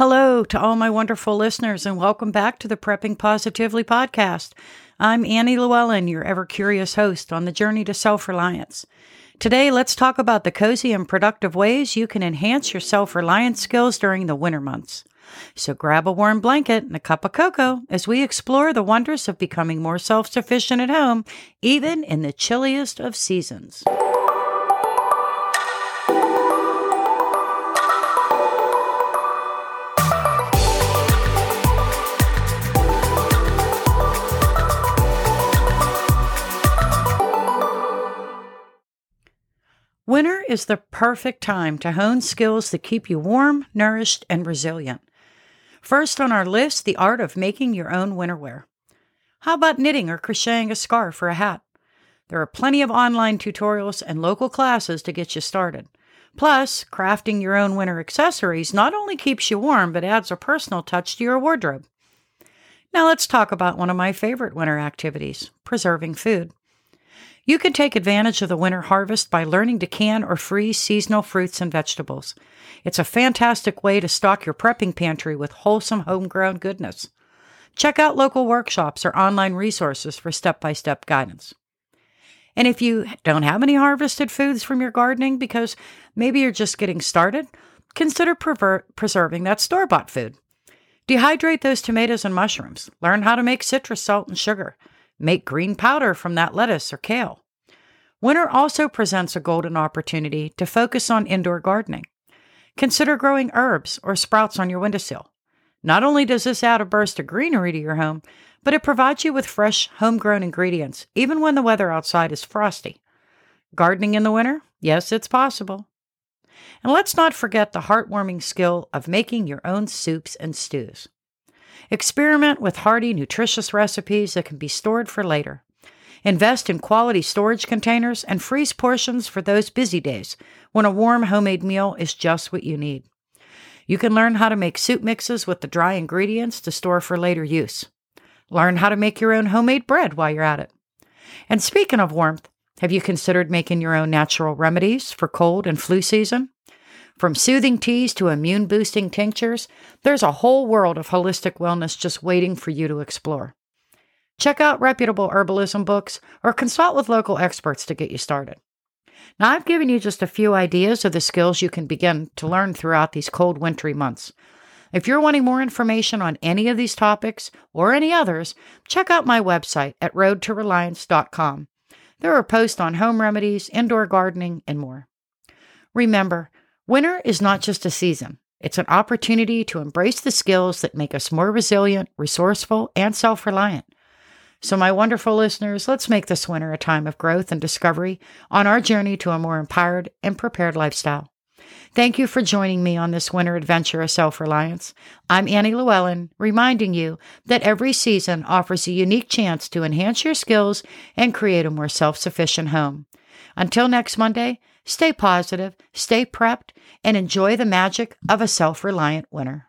Hello to all my wonderful listeners, and welcome back to the Prepping Positively podcast. I'm Annie Llewellyn, your ever curious host on the journey to self reliance. Today, let's talk about the cozy and productive ways you can enhance your self reliance skills during the winter months. So grab a warm blanket and a cup of cocoa as we explore the wonders of becoming more self sufficient at home, even in the chilliest of seasons. Is the perfect time to hone skills that keep you warm, nourished, and resilient. First on our list, the art of making your own winter wear. How about knitting or crocheting a scarf or a hat? There are plenty of online tutorials and local classes to get you started. Plus, crafting your own winter accessories not only keeps you warm, but adds a personal touch to your wardrobe. Now, let's talk about one of my favorite winter activities preserving food. You can take advantage of the winter harvest by learning to can or freeze seasonal fruits and vegetables. It's a fantastic way to stock your prepping pantry with wholesome homegrown goodness. Check out local workshops or online resources for step by step guidance. And if you don't have any harvested foods from your gardening because maybe you're just getting started, consider prever- preserving that store bought food. Dehydrate those tomatoes and mushrooms. Learn how to make citrus salt and sugar. Make green powder from that lettuce or kale. Winter also presents a golden opportunity to focus on indoor gardening. Consider growing herbs or sprouts on your windowsill. Not only does this add a burst of greenery to your home, but it provides you with fresh, homegrown ingredients, even when the weather outside is frosty. Gardening in the winter? Yes, it's possible. And let's not forget the heartwarming skill of making your own soups and stews. Experiment with hearty, nutritious recipes that can be stored for later. Invest in quality storage containers and freeze portions for those busy days when a warm homemade meal is just what you need. You can learn how to make soup mixes with the dry ingredients to store for later use. Learn how to make your own homemade bread while you're at it. And speaking of warmth, have you considered making your own natural remedies for cold and flu season? From soothing teas to immune boosting tinctures, there's a whole world of holistic wellness just waiting for you to explore. Check out reputable herbalism books or consult with local experts to get you started. Now, I've given you just a few ideas of the skills you can begin to learn throughout these cold, wintry months. If you're wanting more information on any of these topics or any others, check out my website at roadtoreliance.com. There are posts on home remedies, indoor gardening, and more. Remember, Winter is not just a season, it's an opportunity to embrace the skills that make us more resilient, resourceful, and self reliant. So, my wonderful listeners, let's make this winter a time of growth and discovery on our journey to a more empowered and prepared lifestyle. Thank you for joining me on this winter adventure of self reliance. I'm Annie Llewellyn, reminding you that every season offers a unique chance to enhance your skills and create a more self sufficient home. Until next Monday, stay positive, stay prepped, and enjoy the magic of a self reliant winter.